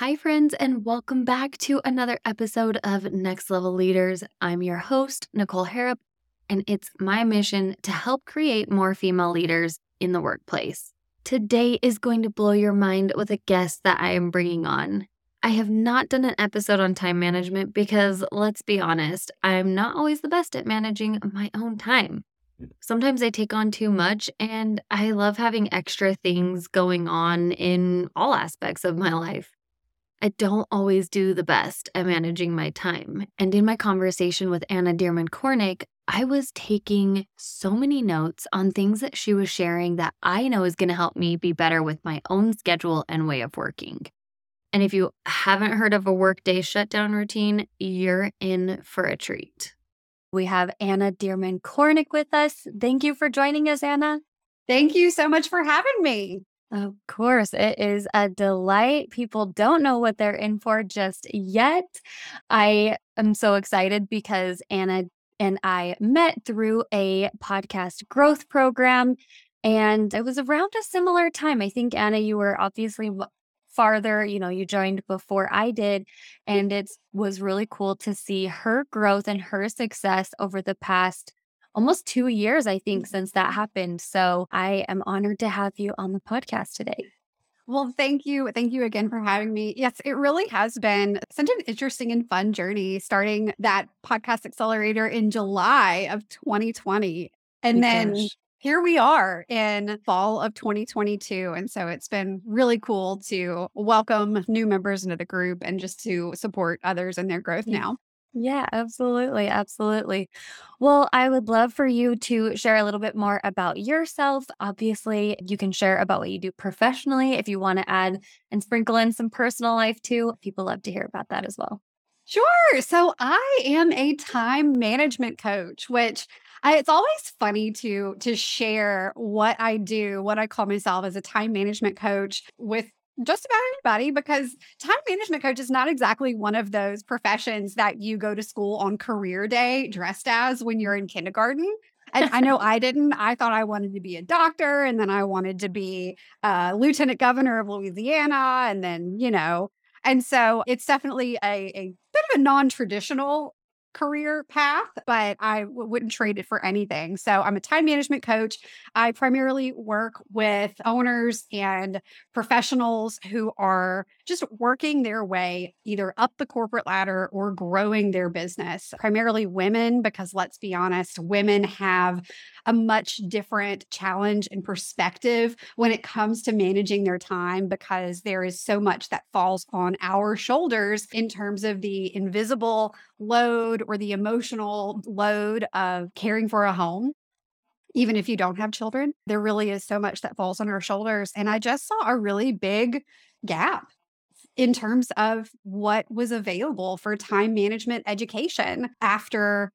Hi, friends, and welcome back to another episode of Next Level Leaders. I'm your host, Nicole Harrop, and it's my mission to help create more female leaders in the workplace. Today is going to blow your mind with a guest that I am bringing on. I have not done an episode on time management because, let's be honest, I'm not always the best at managing my own time. Sometimes I take on too much, and I love having extra things going on in all aspects of my life. I don't always do the best at managing my time. And in my conversation with Anna Dearmon Kornick, I was taking so many notes on things that she was sharing that I know is going to help me be better with my own schedule and way of working. And if you haven't heard of a workday shutdown routine, you're in for a treat. We have Anna Dearmon Kornick with us. Thank you for joining us, Anna. Thank you so much for having me. Of course, it is a delight. People don't know what they're in for just yet. I am so excited because Anna and I met through a podcast growth program. And it was around a similar time. I think, Anna, you were obviously farther, you know, you joined before I did. And it was really cool to see her growth and her success over the past almost two years, I think, mm-hmm. since that happened. So I am honored to have you on the podcast today. Well, thank you. Thank you again for having me. Yes, it really has been such an interesting and fun journey starting that podcast accelerator in July of 2020. And oh then gosh. here we are in fall of 2022. And so it's been really cool to welcome new members into the group and just to support others in their growth now. Yeah, absolutely. Absolutely. Well, I would love for you to share a little bit more about yourself. Obviously, you can share about what you do professionally if you want to add and sprinkle in some personal life too. People love to hear about that as well. Sure. So I am a time management coach, which I, it's always funny to to share what I do, what I call myself as a time management coach with just about anybody because time management coach is not exactly one of those professions that you go to school on career day dressed as when you're in kindergarten. And I know I didn't. I thought I wanted to be a doctor and then I wanted to be a lieutenant governor of Louisiana and then, you know, and so it's definitely a, a bit of a non traditional career path, but I w- wouldn't trade it for anything. So I'm a time management coach. I primarily work with owners and professionals who are just working their way either up the corporate ladder or growing their business, primarily women, because let's be honest, women have a much different challenge and perspective when it comes to managing their time because there is so much that falls on our shoulders in terms of the invisible load or the emotional load of caring for a home even if you don't have children, there really is so much that falls on our shoulders. And I just saw a really big gap in terms of what was available for time management education after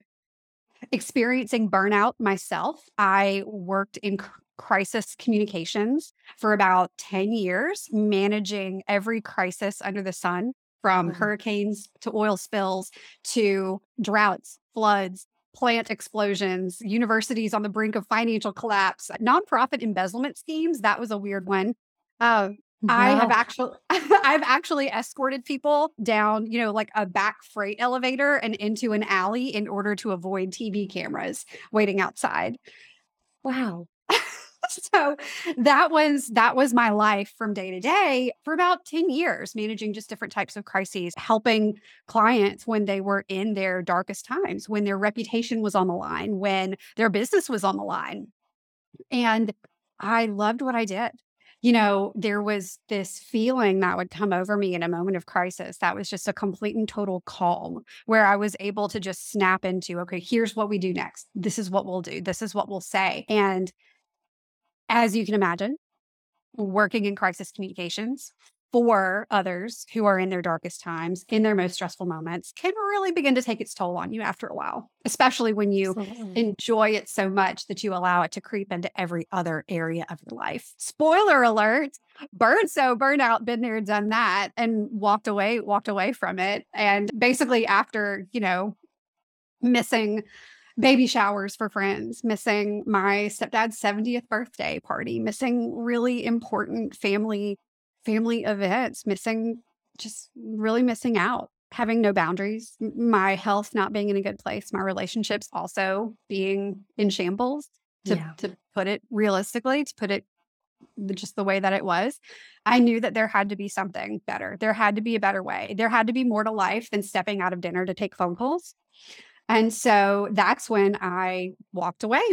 experiencing burnout myself. I worked in crisis communications for about 10 years, managing every crisis under the sun from mm-hmm. hurricanes to oil spills to droughts, floods, plant explosions, universities on the brink of financial collapse, nonprofit embezzlement schemes. That was a weird one. Uh, I have actually I've actually escorted people down, you know, like a back freight elevator and into an alley in order to avoid TV cameras waiting outside. Wow. so that was that was my life from day to day for about 10 years managing just different types of crises helping clients when they were in their darkest times when their reputation was on the line when their business was on the line and i loved what i did you know, there was this feeling that would come over me in a moment of crisis that was just a complete and total calm where I was able to just snap into, okay, here's what we do next. This is what we'll do. This is what we'll say. And as you can imagine, working in crisis communications, for others who are in their darkest times, in their most stressful moments, can really begin to take its toll on you after a while, especially when you Absolutely. enjoy it so much that you allow it to creep into every other area of your life. Spoiler alert, burn so burnout, been there, done that, and walked away, walked away from it. And basically, after, you know, missing baby showers for friends, missing my stepdad's 70th birthday party, missing really important family family events, missing just really missing out, having no boundaries, my health not being in a good place, my relationships also being in shambles, to, yeah. to put it realistically, to put it just the way that it was, I knew that there had to be something better. There had to be a better way. There had to be more to life than stepping out of dinner to take phone calls. And so that's when I walked away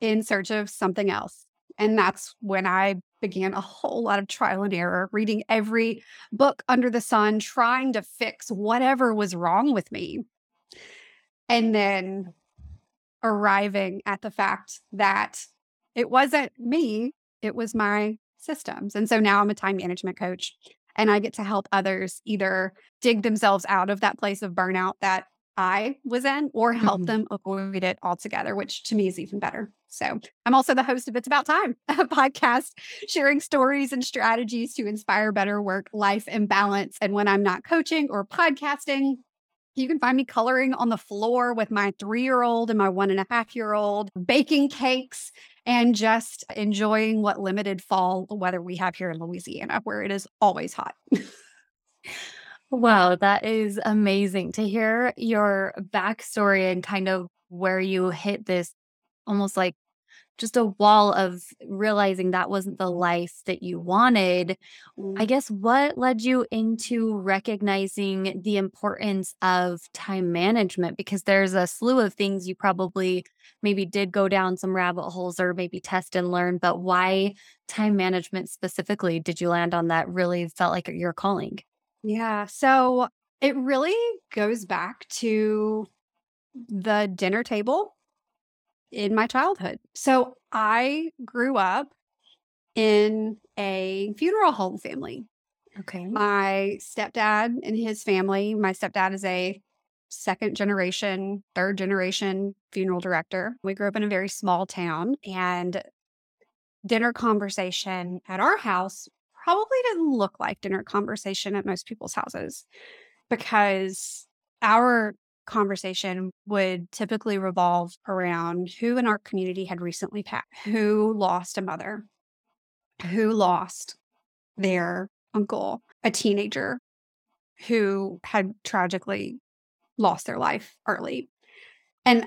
in search of something else. And that's when I began a whole lot of trial and error, reading every book under the sun, trying to fix whatever was wrong with me. And then arriving at the fact that it wasn't me, it was my systems. And so now I'm a time management coach and I get to help others either dig themselves out of that place of burnout that I was in or help mm-hmm. them avoid it altogether, which to me is even better. So I'm also the host of It's About Time, a podcast sharing stories and strategies to inspire better work, life, and balance. And when I'm not coaching or podcasting, you can find me coloring on the floor with my three year old and my one and a half year old, baking cakes, and just enjoying what limited fall weather we have here in Louisiana, where it is always hot. Wow, that is amazing to hear your backstory and kind of where you hit this almost like just a wall of realizing that wasn't the life that you wanted. Mm-hmm. I guess what led you into recognizing the importance of time management? Because there's a slew of things you probably maybe did go down some rabbit holes or maybe test and learn, but why time management specifically did you land on that really felt like your calling? Yeah. So it really goes back to the dinner table in my childhood. So I grew up in a funeral home family. Okay. My stepdad and his family, my stepdad is a second generation, third generation funeral director. We grew up in a very small town and dinner conversation at our house probably didn't look like dinner conversation at most people's houses because our conversation would typically revolve around who in our community had recently passed, who lost a mother, who lost their uncle, a teenager who had tragically lost their life early. And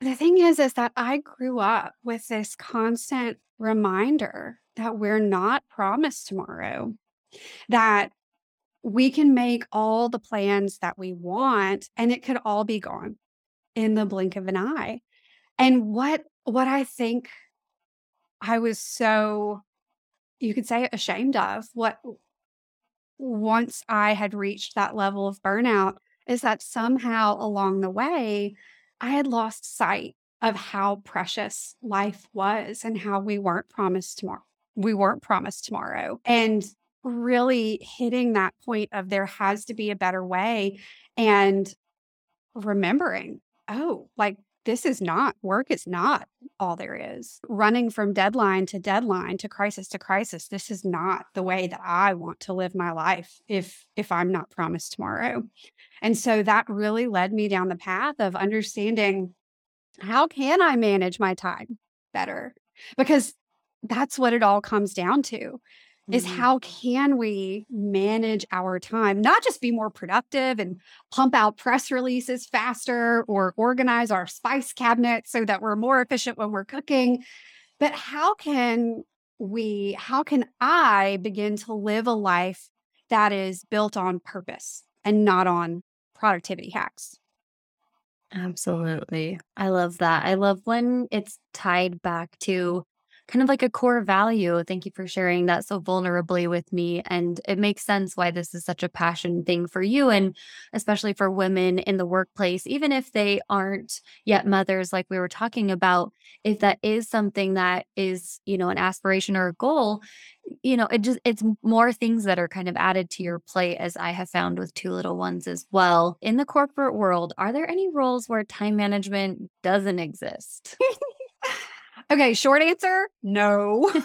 the thing is, is that I grew up with this constant reminder that we're not promised tomorrow, that we can make all the plans that we want and it could all be gone in the blink of an eye. And what what I think I was so you could say ashamed of what once I had reached that level of burnout is that somehow along the way I had lost sight of how precious life was and how we weren't promised tomorrow. We weren't promised tomorrow. And really hitting that point of there has to be a better way and remembering, oh, like this is not work is not all there is. Running from deadline to deadline to crisis to crisis, this is not the way that I want to live my life if if I'm not promised tomorrow. And so that really led me down the path of understanding how can I manage my time better? Because that's what it all comes down to is mm-hmm. how can we manage our time not just be more productive and pump out press releases faster or organize our spice cabinet so that we're more efficient when we're cooking but how can we how can i begin to live a life that is built on purpose and not on productivity hacks Absolutely. I love that. I love when it's tied back to kind of like a core value. Thank you for sharing that so vulnerably with me. And it makes sense why this is such a passion thing for you, and especially for women in the workplace, even if they aren't yet mothers, like we were talking about. If that is something that is, you know, an aspiration or a goal, you know, it just, it's more things that are kind of added to your plate, as I have found with two little ones as well. In the corporate world, are there any roles where time management doesn't exist? Okay, short answer no.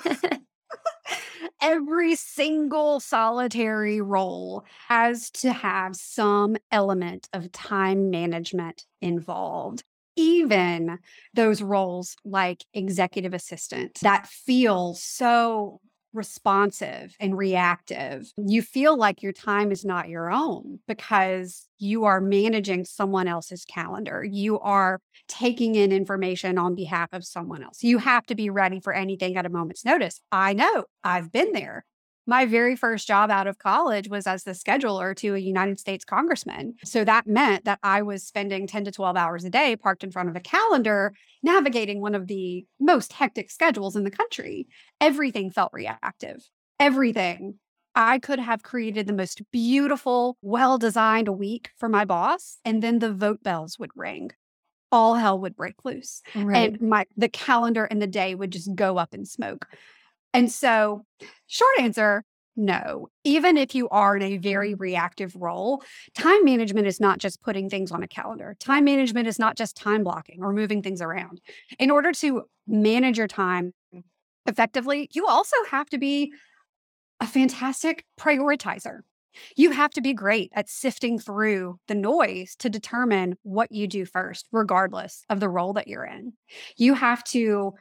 Every single solitary role has to have some element of time management involved. Even those roles like executive assistant that feel so responsive and reactive. You feel like your time is not your own because you are managing someone else's calendar. You are taking in information on behalf of someone else. You have to be ready for anything at a moment's notice. I know, I've been there my very first job out of college was as the scheduler to a United States congressman. So that meant that I was spending 10 to 12 hours a day parked in front of a calendar, navigating one of the most hectic schedules in the country. Everything felt reactive. Everything. I could have created the most beautiful, well designed week for my boss, and then the vote bells would ring all hell would break loose right. and my the calendar and the day would just go up in smoke and so, short answer no. Even if you are in a very mm. reactive role, time management is not just putting things on a calendar. Time management is not just time blocking or moving things around. In order to manage your time effectively, you also have to be a fantastic prioritizer. You have to be great at sifting through the noise to determine what you do first, regardless of the role that you're in. You have to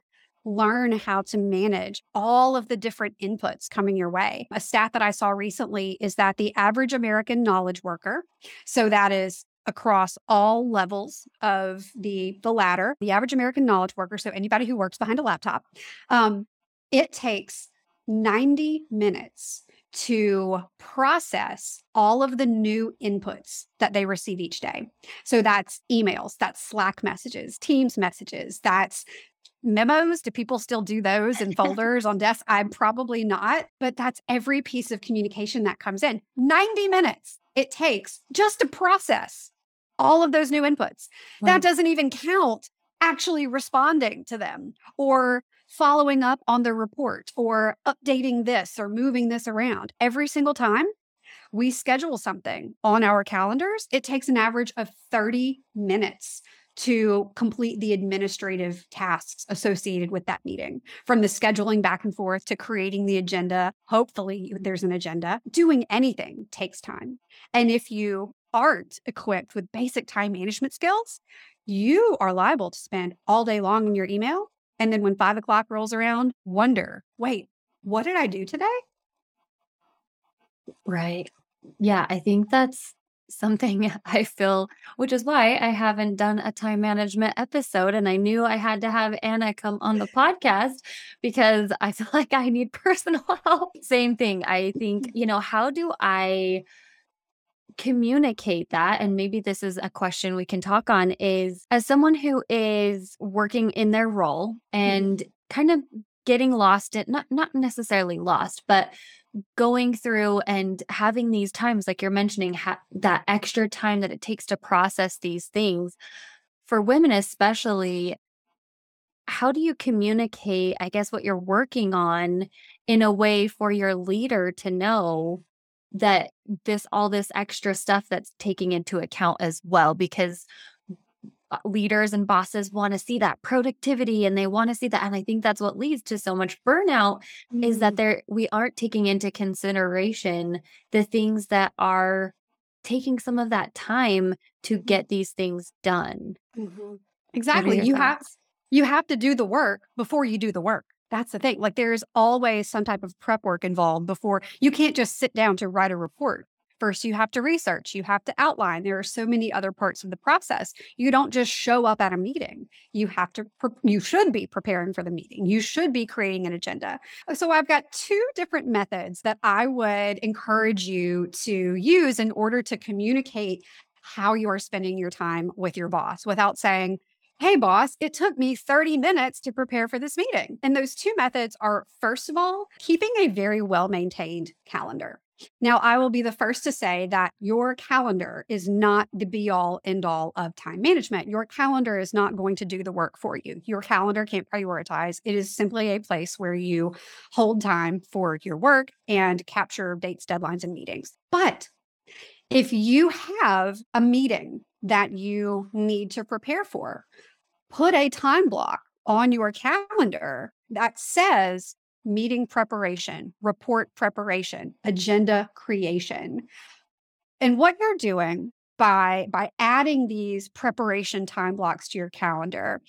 learn how to manage all of the different inputs coming your way. A stat that I saw recently is that the average American knowledge worker, so that is across all levels of the the ladder, the average American knowledge worker, so anybody who works behind a laptop, um, it takes 90 minutes to process all of the new inputs that they receive each day. So that's emails, that's Slack messages, Teams messages, that's memos do people still do those in folders on desks? I'm probably not but that's every piece of communication that comes in. 90 minutes it takes just to process all of those new inputs. That doesn't even count actually responding to them or following up on the report or updating this or moving this around. Every single time we schedule something on our calendars, it takes an average of 30 minutes to complete the administrative tasks associated with that meeting from the scheduling back and forth to creating the agenda. Hopefully, there's an agenda. Doing anything takes time. And if you aren't equipped with basic time management skills, you are liable to spend all day long in your email. And then when five o'clock rolls around, wonder, wait, what did I do today? Right. Yeah, I think that's something I feel, which is why I haven't done a time management episode. And I knew I had to have Anna come on the podcast because I feel like I need personal help. Same thing. I think, you know, how do I communicate that? And maybe this is a question we can talk on is as someone who is working in their role mm-hmm. and kind of getting lost in not not necessarily lost, but going through and having these times like you're mentioning ha- that extra time that it takes to process these things. For women especially how do you communicate i guess what you're working on in a way for your leader to know that this all this extra stuff that's taking into account as well? Because leaders and bosses want to see that productivity and they want to see that and i think that's what leads to so much burnout mm-hmm. is that mm-hmm. there we aren't taking into consideration the things that are taking some of that time to mm-hmm. get these things done mm-hmm. exactly you have you have to do the work before you do the work that's the thing like there's always some type of prep work involved before you can't just sit down to write a report First, you have to research, you have to outline. There are so many other parts of the process. You don't just show up at a meeting. You have to, pre- you should be preparing for the meeting. You should be creating an agenda. Uh, so, I've got two different methods that I would encourage you to use in order to communicate how you are spending your time with your boss without saying, Hey, boss, it took me 30 minutes to prepare for this meeting. And those two methods are, first of all, keeping a very well maintained calendar. Now, I will be the first to say that your calendar is not the be all end all of time management. Your calendar is not going to do the work for you. Your calendar can't prioritize. It is simply a place where you hold time for your work and capture dates, deadlines, and meetings. But if you have a meeting that you need to prepare for, put a time block on your calendar that says meeting preparation, report preparation, agenda creation. And what you're doing by by adding these preparation time blocks to your calendar,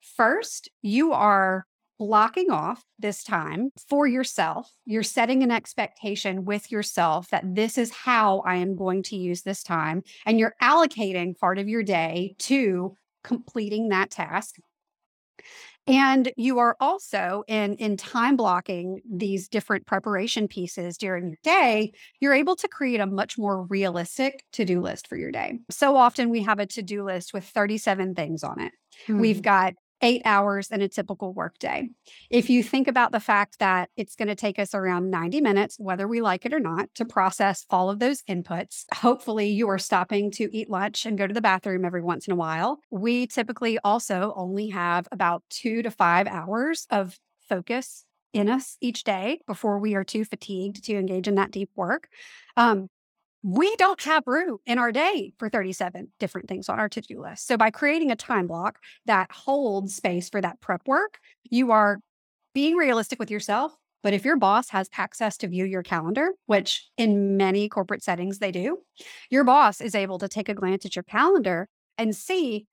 first, you are blocking off this time for yourself. You're setting an expectation with yourself that this is how I am going to use this time. And you're allocating part of your day to completing that task. And you are also in in time blocking these different preparation pieces during your day, you're able to create a much more realistic to-do list for your day. So often we have a to-do list with 37 things on it. Mm-hmm. We've got eight hours in a typical workday. If you think about the fact that it's going to take us around 90 minutes, whether we like it or not, to process all of those inputs, hopefully you are stopping to eat lunch and go to the bathroom every once in a while. We typically also only have about two to five hours of focus in us each day before we are too fatigued to engage in that deep work. Um, we don't have room in our day for 37 different things on our to do list. So, by creating a time block that holds space for that prep work, you are being realistic with yourself. But if your boss has access to view your calendar, which in many corporate settings they do, your boss is able to take a glance at your calendar and see,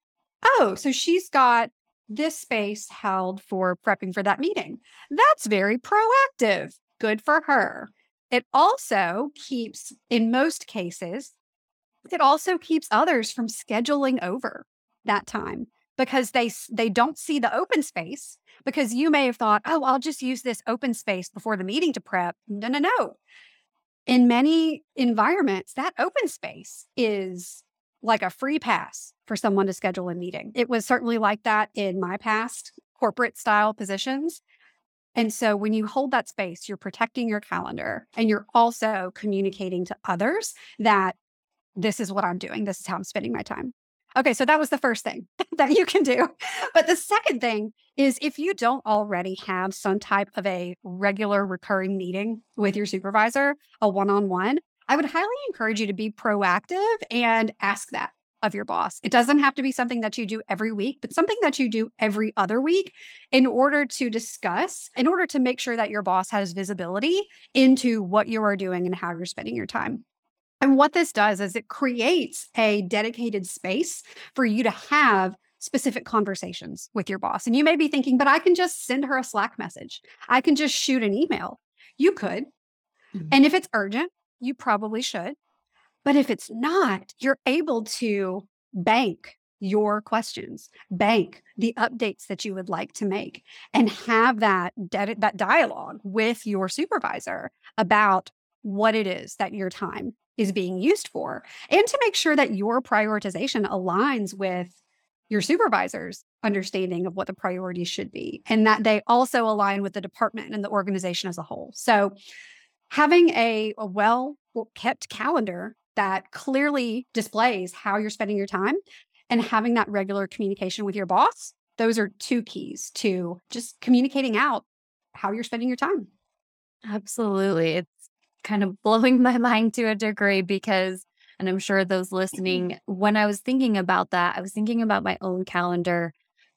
oh, so she's got this space held for prepping for that meeting. That's very proactive. Good for her. It also keeps, in most cases, it also keeps others from scheduling over that time because they they don't see the open space because you may have thought, "Oh, I'll just use this open space before the meeting to prep." No, no, no. In many environments, that open space is like a free pass for someone to schedule a meeting. It was certainly like that in my past corporate style positions. And so when you hold that space, you're protecting your calendar and you're also communicating to others that this is what I'm doing. This is how I'm spending my time. Okay, so that was the first thing that you can do. But the second thing is if you don't already have some type of a regular recurring meeting with your supervisor, a one on one, I would highly encourage you to be proactive and ask that of your boss. It doesn't have to be something that you do every week, but something that you do every other week in order to discuss, in order to make sure that your boss has visibility into what you are doing and how you're spending your time. And what this does is it creates a dedicated space for you to have specific conversations with your boss. And you may be thinking, but I can just send her a Slack message. I can just shoot an email. You could. Mm-hmm. And if it's urgent, you probably should. But if it's not, you're able to bank your questions, bank the updates that you would like to make, and have that, that dialogue with your supervisor about what it is that your time is being used for, and to make sure that your prioritization aligns with your supervisor's understanding of what the priorities should be, and that they also align with the department and the organization as a whole. So, having a, a well kept calendar that clearly displays how you're spending your time and having that regular communication with your boss. Those are two keys to just communicating out how you're spending your time. Absolutely. It's kind of blowing my mind to a degree because, and I'm sure those mm-hmm. listening, when I was thinking about that, I was thinking about my own calendar.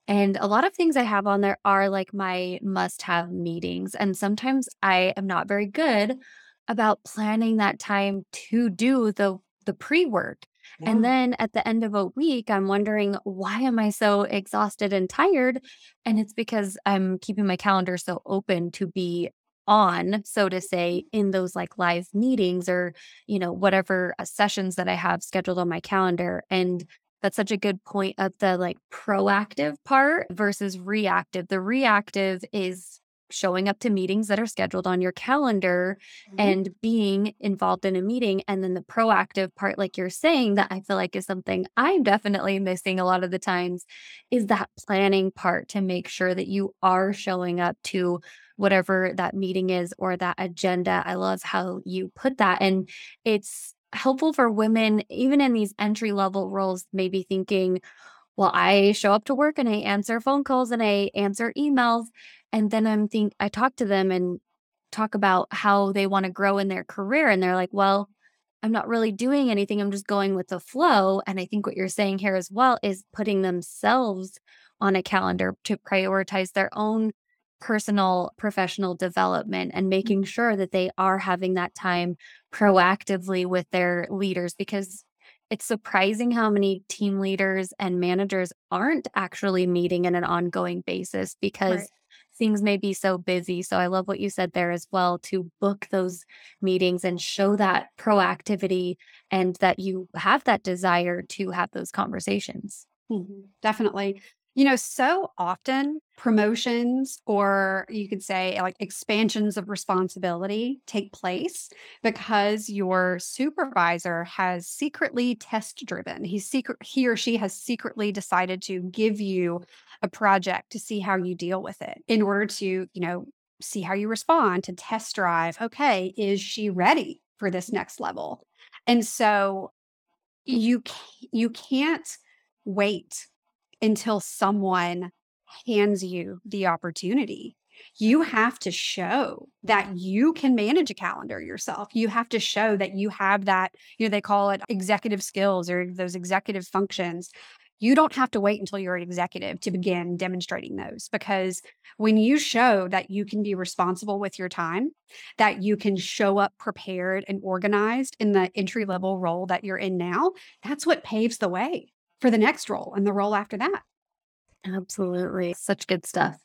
And a lot of things I have on there are like my must have meetings. And sometimes I am not very good about planning that time to do the the pre-work. Yeah. And then at the end of a week, I'm wondering, why am I so exhausted and tired? And it's because I'm keeping my calendar so open to be on, so to say, in those like live meetings or, you know, whatever uh, sessions that I have scheduled on my calendar. And that's such a good point of the like proactive part versus reactive. The reactive is showing up to meetings that are scheduled on your calendar mm-hmm. and being involved in a meeting. And then the proactive part, like you're saying, that I feel like is something I'm definitely missing a lot of the times, is that planning part to make sure that you are showing up to whatever that meeting is or that agenda. I love how you put that. And it's helpful for women, even in these entry level roles, maybe thinking, well, I show up to work and I answer phone calls and I answer emails. And then I'm think I talk to them and talk about how they want to grow in their career. And they're like, well, I'm not really doing anything. I'm just going with the flow. And I think what you're saying here as well is putting themselves on a calendar to prioritize their own personal professional development and making mm-hmm. sure that they are having that time proactively with their leaders because it's surprising how many team leaders and managers aren't actually meeting in an ongoing basis because right things may be so busy. So I love what you said there as well to book those meetings and show that proactivity and that you have that desire to have those conversations. Mm-hmm. Definitely. You know, so often promotions or you could say like expansions of responsibility take place because your supervisor has secretly test driven. He's secret he or she has secretly decided to give you a project to see how you deal with it in order to, you know, see how you respond to test drive. Okay, is she ready for this next level? And so you you can't wait until someone hands you the opportunity. You have to show that you can manage a calendar yourself. You have to show that you have that, you know, they call it executive skills or those executive functions. You don't have to wait until you're an executive to begin demonstrating those because when you show that you can be responsible with your time, that you can show up prepared and organized in the entry level role that you're in now, that's what paves the way for the next role and the role after that. Absolutely. Such good stuff.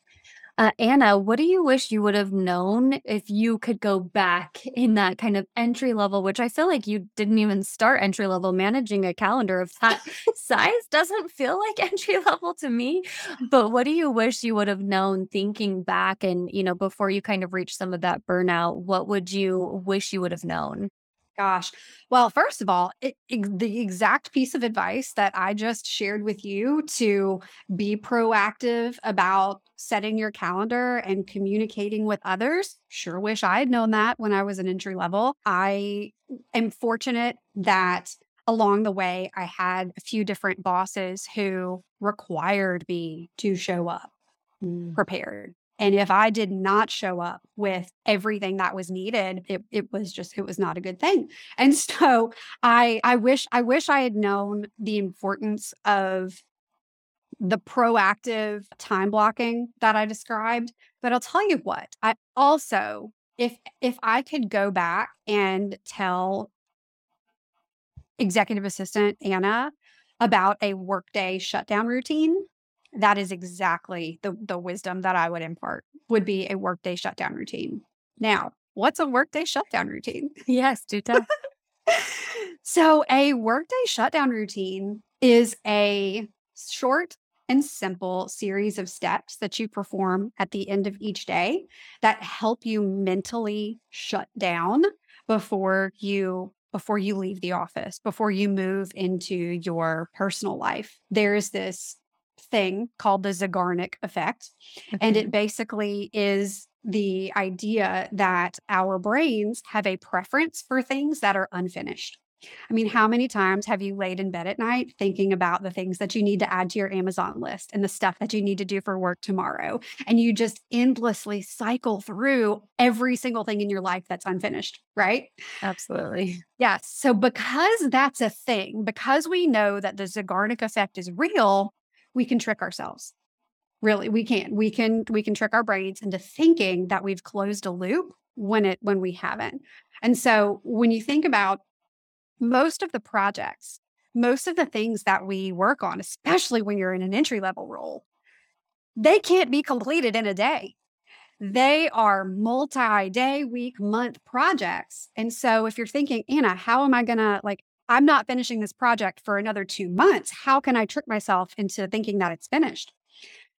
Uh, Anna, what do you wish you would have known if you could go back in that kind of entry level, which I feel like you didn't even start entry level managing a calendar of that size doesn't feel like entry level to me. But what do you wish you would have known thinking back and, you know, before you kind of reach some of that burnout, what would you wish you would have known? Gosh. Well, first of all, it, it- the exact piece of advice that I just shared with you to be proactive about setting your calendar and communicating with others. Sure wish I had known that when I was an entry level. I am fortunate that along the way, I had a few different bosses who required me to show up Mm. prepared. And if I did not show up with everything that was needed, it, it was just it was not a good thing. And so I I wish I wish I had known the importance of the proactive time blocking that I described. But I'll tell you what, I also if if I could go back and tell executive assistant Anna about a workday shutdown routine, that is exactly the the wisdom that I would impart would be a workday shutdown routine. Now, what's a workday shutdown routine? Yes, do tell. so, a workday shutdown routine is a short and simple series of steps that you perform at the end of each day that help you mentally shut down before you before you leave the office, before you move into your personal life. There's this thing called the Zeigarnik effect. And it basically is the idea that our brains have a preference for things that are unfinished. I mean, how many times have you laid in bed at night thinking about the things that you need to add to your Amazon list and the stuff that you need to do for work tomorrow? And you just endlessly cycle through every single thing in your life that's unfinished, right? Absolutely. Yes. So, because that's a thing, because we know that the Zeigarnik effect is real, we can trick ourselves. Really, we can. We can we can trick our brains into thinking that we've closed a loop when it when we haven't. And so when you think about most of the projects, most of the things that we work on, especially when you're in an entry level role, they can't be completed in a day. They are multi day, week, month projects. And so if you're thinking, Anna, how am I going to like, I'm not finishing this project for another two months. How can I trick myself into thinking that it's finished?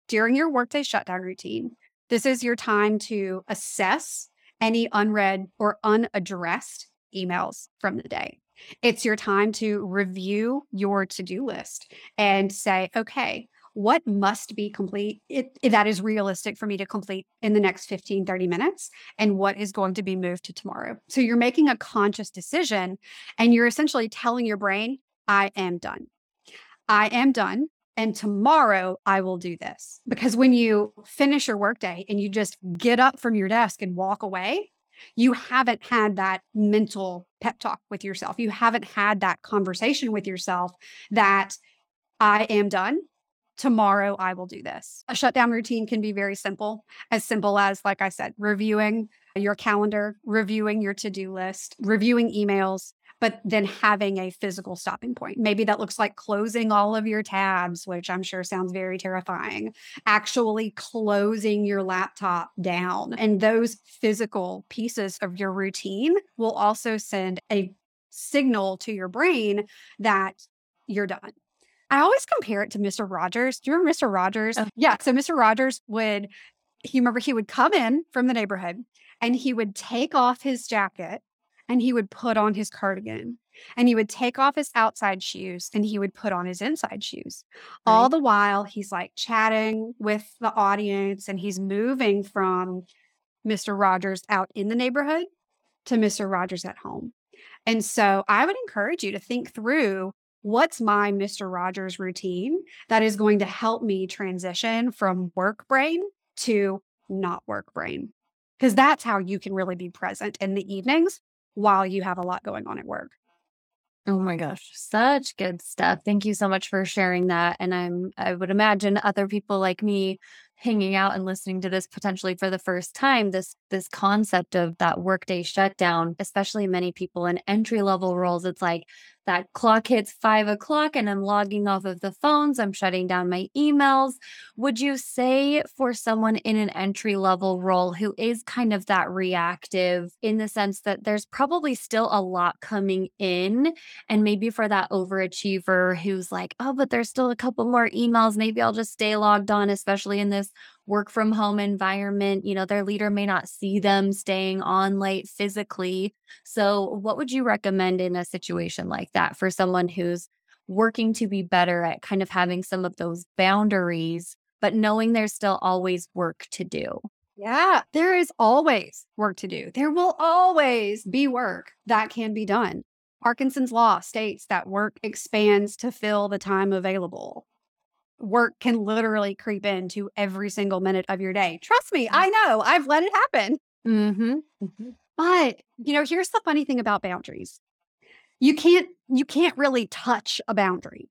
During your workday shutdown routine, this is your time to assess any unread or unaddressed emails from the day. It's your time to review your to do list and say, okay, what must be complete that is realistic for me to complete in the next 15 30 minutes and what is going to be moved to tomorrow. So you're making a conscious decision and you're essentially telling your brain i am done. I am done and tomorrow i will do this. Because when you finish your workday and you just get up from your desk and walk away you haven't had that mental pep talk with yourself. You haven't had that conversation with yourself that i am done tomorrow I will do this. A shutdown routine can be very simple, as simple as, like I said, reviewing your calendar, reviewing your to do list, reviewing emails, but then having a physical stopping point. Maybe that looks like closing all of your tabs, which I'm sure sounds very terrifying, actually closing your laptop down. And those physical pieces of your routine will also send a signal to your brain that you're done. I always compare it to Mr. Rogers. Do you remember Mr. Rogers? Oh. Yeah. So Mr. Rogers would, he remember he would come in from the neighborhood and he would take off his jacket and he would put on his cardigan and he would take off his outside shoes and he would put on his inside shoes. Right. All the while he's like chatting with the audience and he's moving from Mr. Rogers out in the neighborhood to Mr. Rogers at home. And so I would encourage you to think through what's my Mr. Rogers routine that is going to help me transition from work brain to not work brain. Because that's how you can really be present in the evenings while you have a lot going on at work. Oh my gosh, such good stuff. Thank you so much for sharing that. And I'm I would imagine other people like me hanging out and listening to this potentially for the first time this this concept of that workday shutdown especially many people in entry level roles it's like that clock hits five o'clock and I'm logging off of the phones. I'm shutting down my emails. Would you say for someone in an entry level role who is kind of that reactive in the sense that there's probably still a lot coming in? And maybe for that overachiever who's like, oh, but there's still a couple more emails. Maybe I'll just stay logged on, especially in this work from home environment, you know, their leader may not see them staying on late physically. So, what would you recommend in a situation like that for someone who's working to be better at kind of having some of those boundaries, but knowing there's still always work to do? Yeah, there is always work to do. There will always be work that can be done. Parkinson's law states that work expands to fill the time available work can literally creep into every single minute of your day. Trust me, I know. I've let it happen. Mm-hmm. Mm-hmm. But, you know, here's the funny thing about boundaries. You can't you can't really touch a boundary.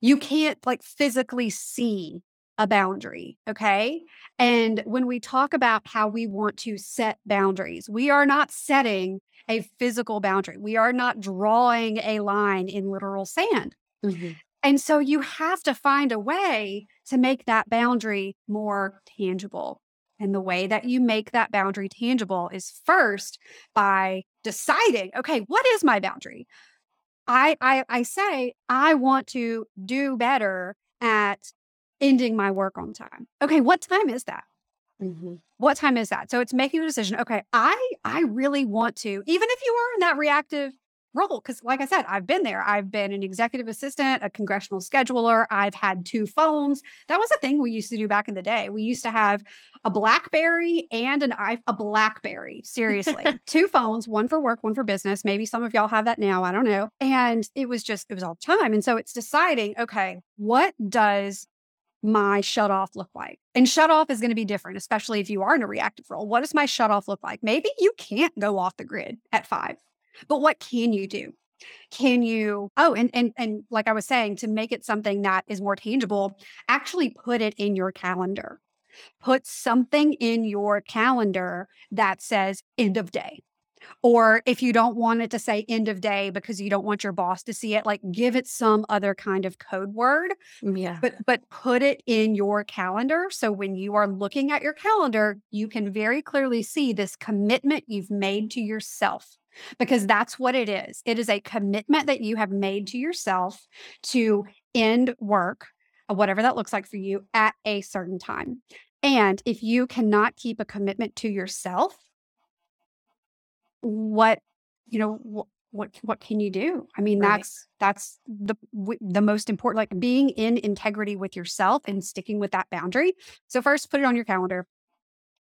You can't like physically see a boundary, okay? And when we talk about how we want to set boundaries, we are not setting a physical boundary. We are not drawing a line in literal sand. Mm-hmm. And so you have to find a way to make that boundary more tangible. And the way that you make that boundary tangible is first by deciding, okay, what is my boundary? I I, I say I want to do better at ending my work on time. Okay, what time is that? Mm-hmm. What time is that? So it's making a decision. Okay, I I really want to, even if you are in that reactive role because like i said i've been there i've been an executive assistant a congressional scheduler i've had two phones that was a thing we used to do back in the day we used to have a blackberry and an i a blackberry seriously two phones one for work one for business maybe some of y'all have that now i don't know and it was just it was all the time and so it's deciding okay what does my shut off look like? And shut off is going to be different, especially if you are in a reactive role. What does my shut off look like? Maybe you can't go off the grid at five. But what can you do? Can you oh and and and like I was saying to make it something that is more tangible, actually put it in your calendar. Put something in your calendar that says end of day. Or if you don't want it to say end of day because you don't want your boss to see it, like give it some other kind of code word. Mm, yeah. But but put it in your calendar so when you are looking at your calendar, you can very clearly see this commitment you've made to yourself because that's what it is. It is a commitment that you have made to yourself to end work, uh, whatever that looks like for you, at a certain time. And if you cannot keep a commitment to yourself, what, you know, what, what what can you do i mean right. that's that's the the most important like being in integrity with yourself and sticking with that boundary so first put it on your calendar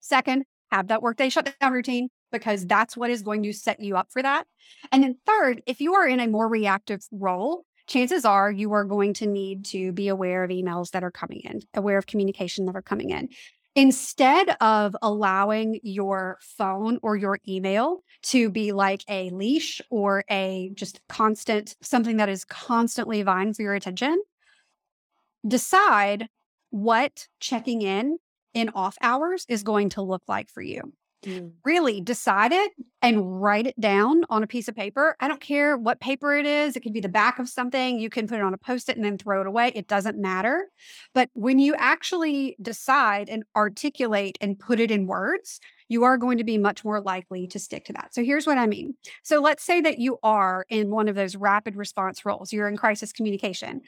second have that workday shutdown routine because that's what is going to set you up for that. And then, third, if you are in a more reactive role, chances are you are going to need to be aware of emails that are coming in, aware of communication that are coming in. Instead of allowing your phone or your email to be like a leash or a just constant, something that is constantly vying for your attention, decide what checking in in off hours is going to look like for you. Mm. Really decide it and write it down on a piece of paper. I don't care what paper it is. It could be the back of something. You can put it on a post it and then throw it away. It doesn't matter. But when you actually decide and articulate and put it in words, you are going to be much more likely to stick to that. So here's what I mean. So let's say that you are in one of those rapid response roles, you're in crisis communication.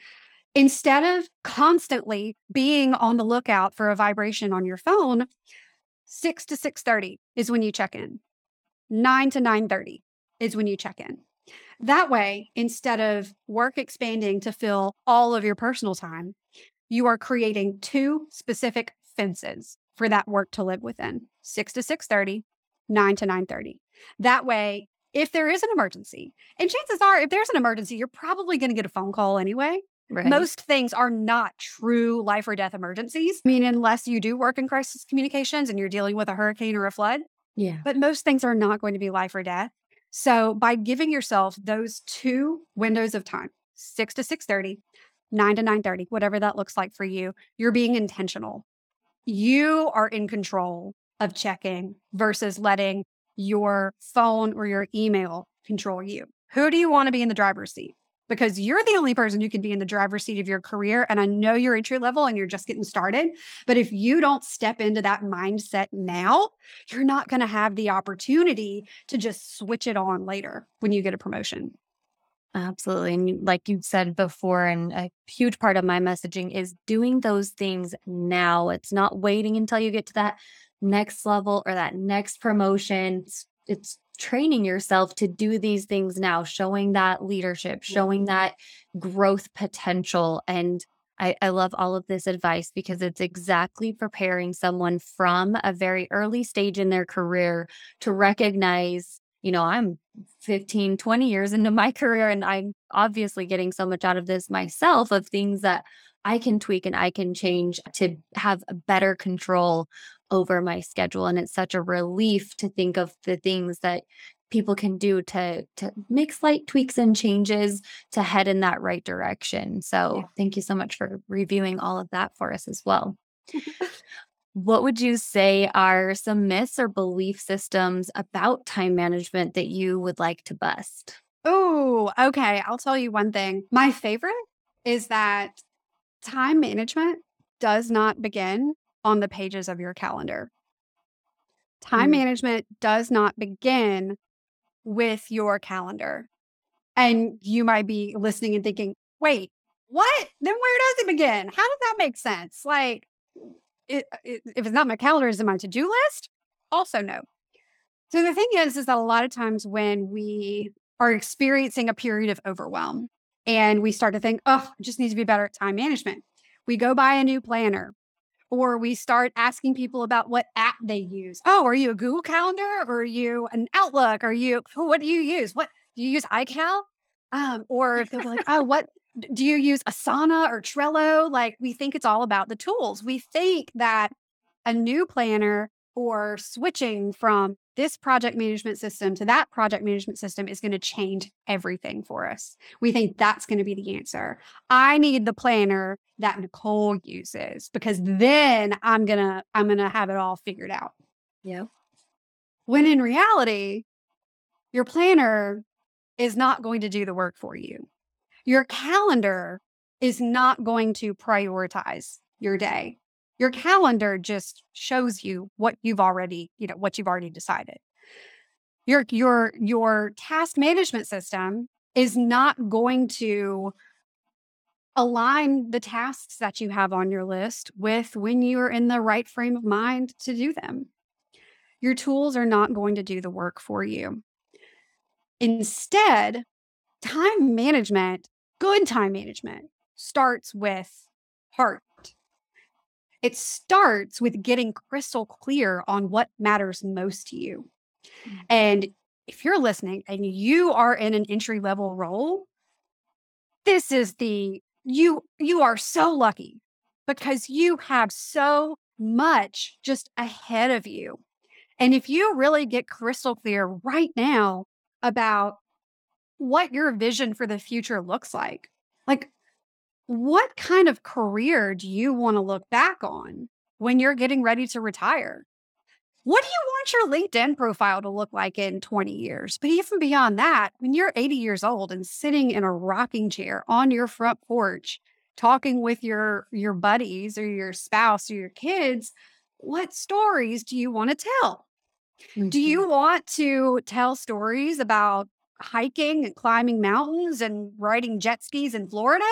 Instead of constantly being on the lookout for a vibration on your phone, 6 to 6:30 is when you check in. 9 to 9:30 is when you check in. That way, instead of work expanding to fill all of your personal time, you are creating two specific fences for that work to live within. 6 to 6:30, 9 to 9:30. That way, if there is an emergency, and chances are if there's an emergency, you're probably going to get a phone call anyway. Right. Most things are not true life or death emergencies. I mean, unless you do work in crisis communications and you're dealing with a hurricane or a flood. Yeah. But most things are not going to be life or death. So by giving yourself those two windows of time, 6 to 6:30, 9 to 9:30, whatever that looks like for you, you're being intentional. You are in control of checking versus letting your phone or your email control you. Who do you want to be in the driver's seat? Because you're the only person who can be in the driver's seat of your career. And I know you're entry level and you're just getting started. But if you don't step into that mindset now, you're not going to have the opportunity to just switch it on later when you get a promotion. Absolutely. And like you said before, and a huge part of my messaging is doing those things now. It's not waiting until you get to that next level or that next promotion. It's, it's training yourself to do these things now, showing that leadership, showing mm-hmm. that growth potential. And I, I, love all of this advice because it's exactly preparing someone from a very early stage in their career to recognize, you know, I'm 15, 20 years into my career and I'm obviously getting so much out of this myself of things that I can tweak and I can change to have better control over my schedule and it's such a relief to think of the things that people can do to to make slight tweaks and changes to head in that right direction. So, yeah. thank you so much for reviewing all of that for us as well. what would you say are some myths or belief systems about time management that you would like to bust? Oh, okay. I'll tell you one thing. My favorite is that time management does not begin on the pages of your calendar. Time mm. management does not begin with your calendar. And you might be listening and thinking, wait, what? Then where does it begin? How does that make sense? Like, it, it, if it's not my calendar, is it my to do list? Also, no. So the thing is, is that a lot of times when we are experiencing a period of overwhelm and we start to think, oh, I just need to be better at time management, we go buy a new planner or we start asking people about what app they use. Oh, are you a Google Calendar or are you an Outlook? Are you what do you use? What do you use iCal? Um, or they'll be like, oh, what do you use Asana or Trello? Like we think it's all about the tools. We think that a new planner or switching from this project management system to that project management system is going to change everything for us. We think that's going to be the answer. I need the planner that Nicole uses because then I'm going to I'm going to have it all figured out. Yeah. When in reality, your planner is not going to do the work for you. Your calendar is not going to prioritize your day your calendar just shows you what you've already you know what you've already decided. Your your your task management system is not going to align the tasks that you have on your list with when you're in the right frame of mind to do them. Your tools are not going to do the work for you. Instead time management good time management starts with heart it starts with getting crystal clear on what matters most to you. Mm-hmm. And if you're listening and you are in an entry level role, this is the you you are so lucky because you have so much just ahead of you. And if you really get crystal clear right now about what your vision for the future looks like, like what kind of career do you want to look back on when you're getting ready to retire? what do you want your LinkedIn profile to look like in 20 years? But even beyond that, when you're 80 years old and sitting in a rocking chair on your front porch, talking with your your buddies or your spouse or your kids, what stories do you want to tell? Mm-hmm. Do you want to tell stories about hiking and climbing mountains and riding jet skis in Florida?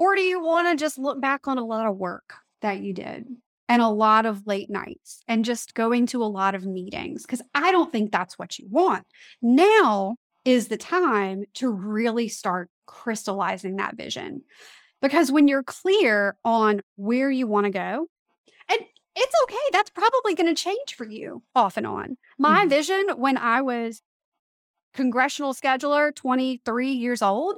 Or do you want to just look back on a lot of work that you did and a lot of late nights and just going to a lot of meetings? Because I don't think that's what you want. Now is the time to really start crystallizing that vision. Because when you're clear on where you want to go, and it's okay, that's probably going to change for you off and on. My mm-hmm. vision when I was congressional scheduler, 23 years old,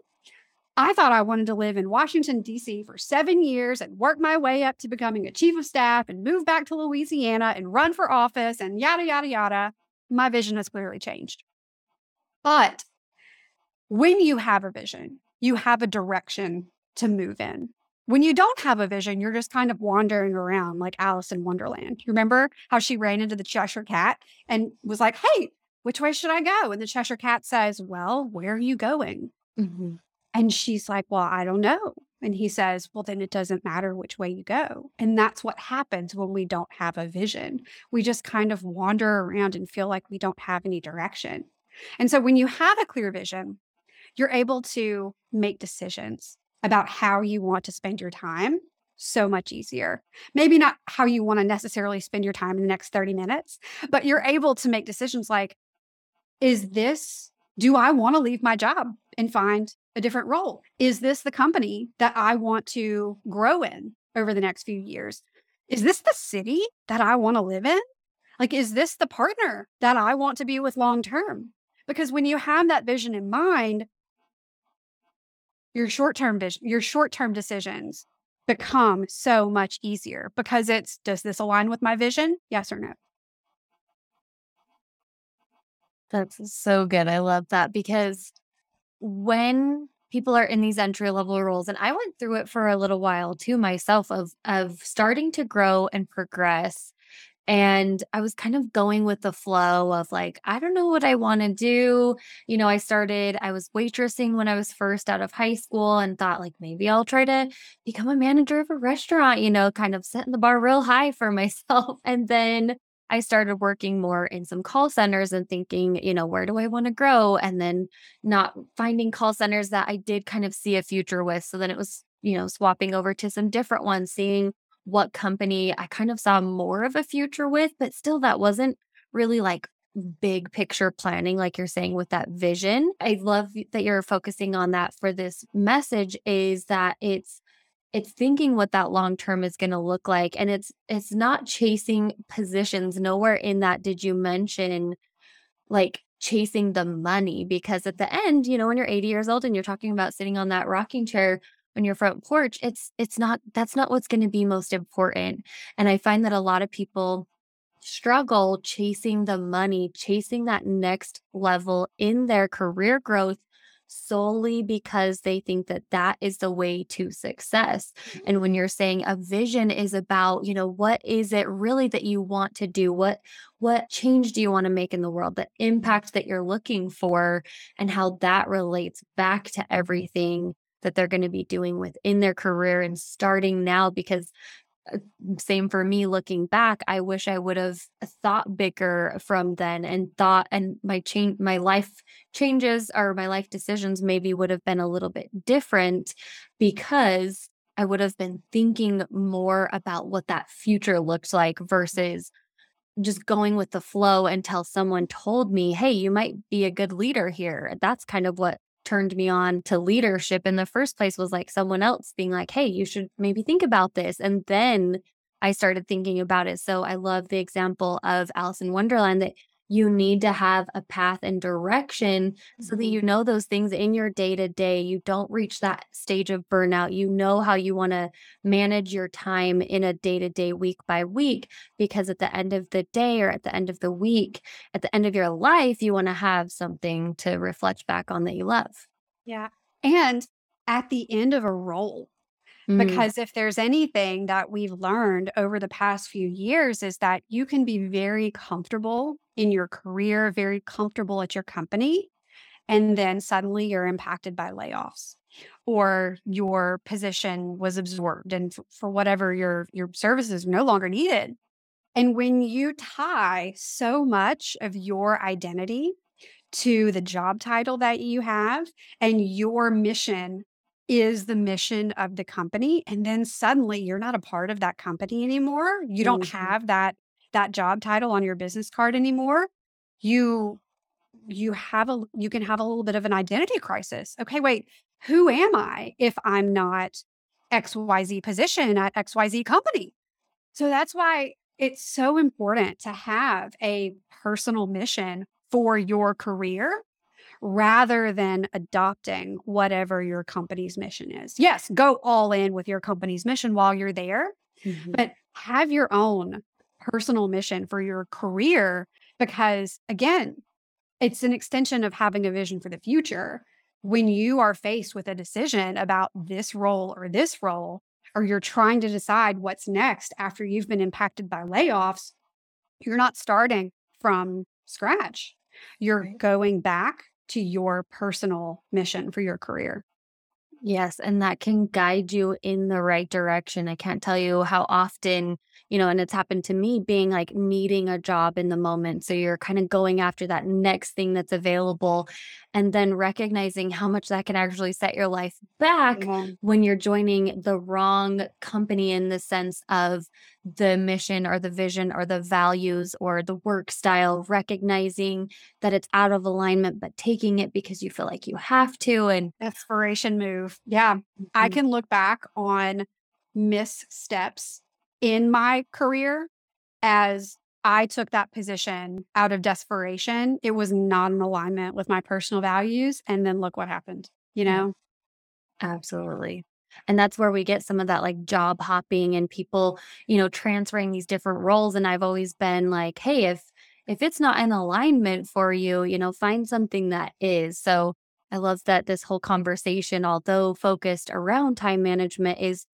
I thought I wanted to live in Washington, D.C. for seven years and work my way up to becoming a chief of staff and move back to Louisiana and run for office and yada, yada, yada. My vision has clearly changed. But when you have a vision, you have a direction to move in. When you don't have a vision, you're just kind of wandering around like Alice in Wonderland. You remember how she ran into the Cheshire Cat and was like, Hey, which way should I go? And the Cheshire Cat says, Well, where are you going? Mm-hmm. And she's like, Well, I don't know. And he says, Well, then it doesn't matter which way you go. And that's what happens when we don't have a vision. We just kind of wander around and feel like we don't have any direction. And so when you have a clear vision, you're able to make decisions about how you want to spend your time so much easier. Maybe not how you want to necessarily spend your time in the next 30 minutes, but you're able to make decisions like, is this, do I want to leave my job and find a different role? Is this the company that I want to grow in over the next few years? Is this the city that I want to live in? Like, is this the partner that I want to be with long term? Because when you have that vision in mind, your short term vision, your short term decisions become so much easier because it's does this align with my vision? Yes or no? That's so good. I love that because when people are in these entry level roles and I went through it for a little while too myself of of starting to grow and progress and I was kind of going with the flow of like, I don't know what I want to do. You know, I started, I was waitressing when I was first out of high school and thought like maybe I'll try to become a manager of a restaurant, you know, kind of setting the bar real high for myself. And then I started working more in some call centers and thinking, you know, where do I want to grow? And then not finding call centers that I did kind of see a future with. So then it was, you know, swapping over to some different ones, seeing what company I kind of saw more of a future with, but still that wasn't really like big picture planning like you're saying with that vision. I love that you're focusing on that for this message is that it's it's thinking what that long term is going to look like and it's it's not chasing positions nowhere in that did you mention like chasing the money? Because at the end you know when you're 80 years old and you're talking about sitting on that rocking chair on your front porch it's it's not that's not what's going to be most important. And i find that a lot of people struggle chasing the money chasing that next level in their career growth solely because they think that that is the way to success. And mm-hmm. when you're saying a vision is about, you know, what is it really that you want to do? What what change do you want to make in the world? The impact that you're looking for and how that relates back to everything that they're going to be doing within their career and starting now because Uh, same for me looking back i wish i would have uh, thought bigger from then and thought and my change my life changes or my life decisions maybe would have been a little bit different because i would have been thinking more about what that future looked like versus just going with the flow until someone told me hey you might be a good leader here. That's kind of what turned me on to leadership in the first place was like someone else being like, hey, you should maybe think about this. And then I started thinking about it. So I love the example of Alice in Wonderland that you need to have a path and direction so that mm-hmm. you know those things in your day to day. You don't reach that stage of burnout. You know how you want to manage your time in a day to day, week by week, because at the end of the day or at the end of the week, at the end of your life, you want to have something to reflect back on that you love. Yeah. And at the end of a role, Mm. Because if there's anything that we've learned over the past few years is that you can be very comfortable in your career, very comfortable at your company, and then suddenly you're impacted by layoffs or your position was absorbed and f- for whatever your your services no longer needed. And when you tie so much of your identity to the job title that you have and your mission is the mission of the company and then suddenly you're not a part of that company anymore you don't mm-hmm. have that that job title on your business card anymore you you have a you can have a little bit of an identity crisis okay wait who am i if i'm not xyz position at xyz company so that's why it's so important to have a personal mission for your career rather than adopting whatever your company's mission is. Yes, go all in with your company's mission while you're there, mm-hmm. but have your own personal mission for your career because, again, it's an extension of having a vision for the future. When you are faced with a decision about this role or this role, or you're trying to decide what's next after you've been impacted by layoffs, you're not starting from scratch. You're right. going back to your personal mission for your career. Yes, and that can guide you in the right direction. I can't tell you how often, you know, and it's happened to me being like needing a job in the moment. So you're kind of going after that next thing that's available and then recognizing how much that can actually set your life back when you're joining the wrong company in the sense of the mission or the vision or the values or the work style, recognizing that it's out of alignment, but taking it because you feel like you have to. And desperation move. Yeah. Mm-hmm. I can look back on missteps in my career as I took that position out of desperation. It was not in alignment with my personal values. And then look what happened, you know? Absolutely. And that's where we get some of that like job hopping and people, you know, transferring these different roles. And I've always been like, hey, if if it's not in alignment for you, you know, find something that is. So I love that this whole conversation, although focused around time management, is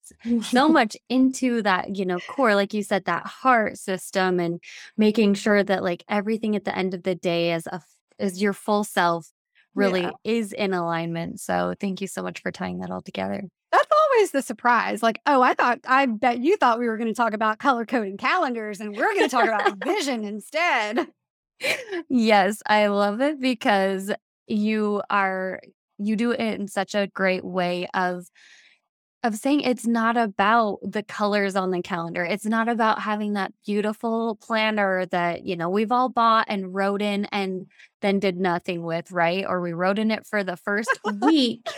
so much into that, you know, core, like you said, that heart system and making sure that like everything at the end of the day is a is your full self really yeah. is in alignment. So thank you so much for tying that all together. That's always the surprise. Like, oh, I thought, I bet you thought we were going to talk about color coding calendars and we're going to talk about vision instead. Yes, I love it because you are you do it in such a great way of of saying it's not about the colors on the calendar. It's not about having that beautiful planner that, you know, we've all bought and wrote in and then did nothing with, right? Or we wrote in it for the first week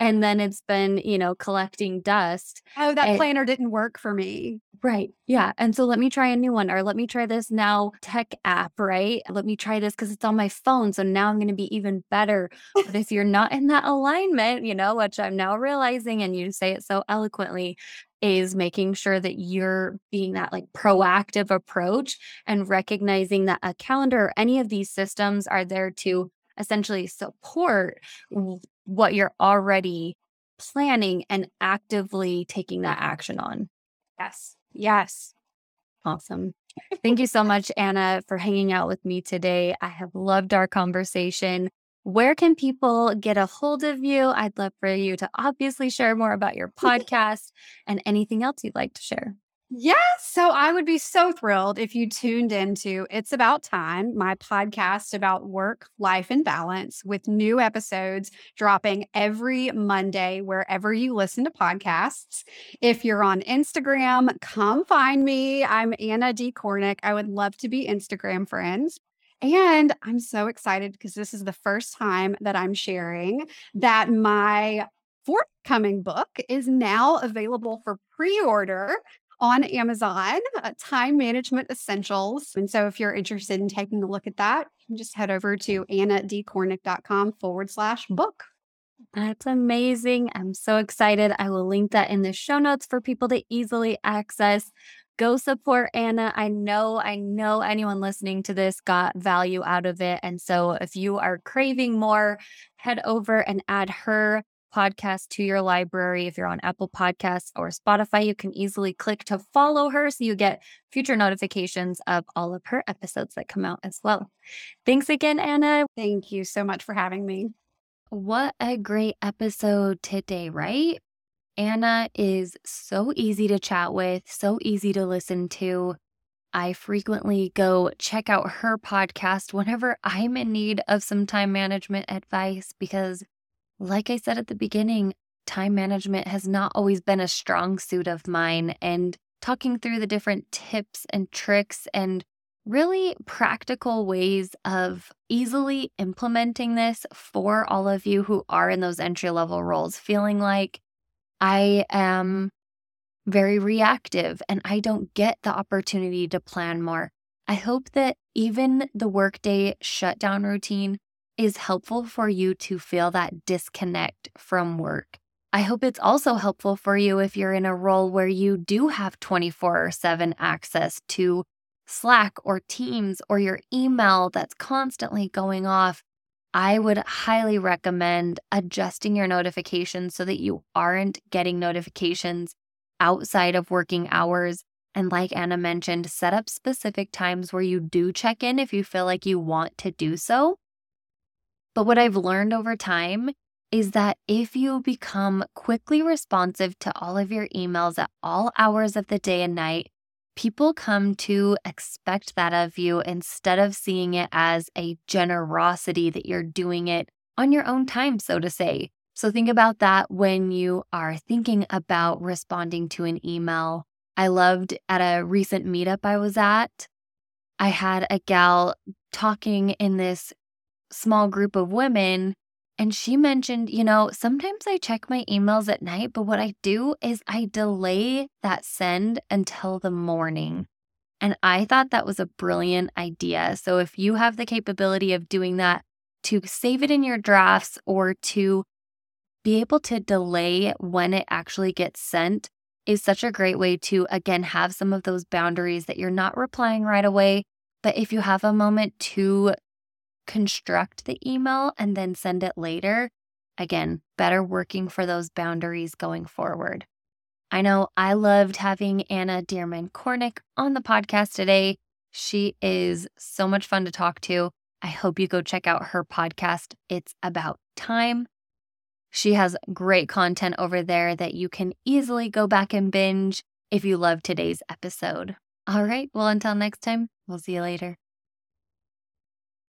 and then it's been, you know, collecting dust. Oh, that and, planner didn't work for me. Right. Yeah. And so let me try a new one or let me try this now tech app, right? Let me try this because it's on my phone. So now I'm going to be even better. But if you're not in that alignment, you know, which I'm now realizing, and you say it so eloquently, is making sure that you're being that like proactive approach and recognizing that a calendar or any of these systems are there to essentially support what you're already planning and actively taking that action on. Yes. Yes. Awesome. Thank you so much, Anna, for hanging out with me today. I have loved our conversation. Where can people get a hold of you? I'd love for you to obviously share more about your podcast and anything else you'd like to share. Yes. So I would be so thrilled if you tuned into It's About Time, my podcast about work, life, and balance, with new episodes dropping every Monday wherever you listen to podcasts. If you're on Instagram, come find me. I'm Anna D. Kornick. I would love to be Instagram friends. And I'm so excited because this is the first time that I'm sharing that my forthcoming book is now available for pre order on Amazon, uh, Time Management Essentials. And so if you're interested in taking a look at that, just head over to annadkornick.com forward slash book. That's amazing. I'm so excited. I will link that in the show notes for people to easily access. Go support Anna. I know, I know anyone listening to this got value out of it. And so if you are craving more, head over and add her podcast to your library. If you're on Apple Podcasts or Spotify, you can easily click to follow her so you get future notifications of all of her episodes that come out as well. Thanks again, Anna. Thank you so much for having me. What a great episode today, right? Anna is so easy to chat with, so easy to listen to. I frequently go check out her podcast whenever I'm in need of some time management advice because, like I said at the beginning, time management has not always been a strong suit of mine. And talking through the different tips and tricks and really practical ways of easily implementing this for all of you who are in those entry level roles, feeling like I am very reactive and I don't get the opportunity to plan more. I hope that even the workday shutdown routine is helpful for you to feel that disconnect from work. I hope it's also helpful for you if you're in a role where you do have 24 or 7 access to Slack or Teams or your email that's constantly going off. I would highly recommend adjusting your notifications so that you aren't getting notifications outside of working hours. And like Anna mentioned, set up specific times where you do check in if you feel like you want to do so. But what I've learned over time is that if you become quickly responsive to all of your emails at all hours of the day and night, people come to expect that of you instead of seeing it as a generosity that you're doing it on your own time, so to say. So think about that when you are thinking about responding to an email. I loved at a recent meetup I was at, I had a gal talking in this small group of women. And she mentioned, you know, sometimes I check my emails at night, but what I do is I delay that send until the morning. And I thought that was a brilliant idea. So if you have the capability of doing that, to save it in your drafts or to be able to delay when it actually gets sent is such a great way to, again, have some of those boundaries that you're not replying right away. But if you have a moment to construct the email and then send it later, again, better working for those boundaries going forward. I know I loved having Anna Dearmon Kornick on the podcast today. She is so much fun to talk to. I hope you go check out her podcast. It's about time. She has great content over there that you can easily go back and binge if you love today's episode. All right, well, until next time, we'll see you later.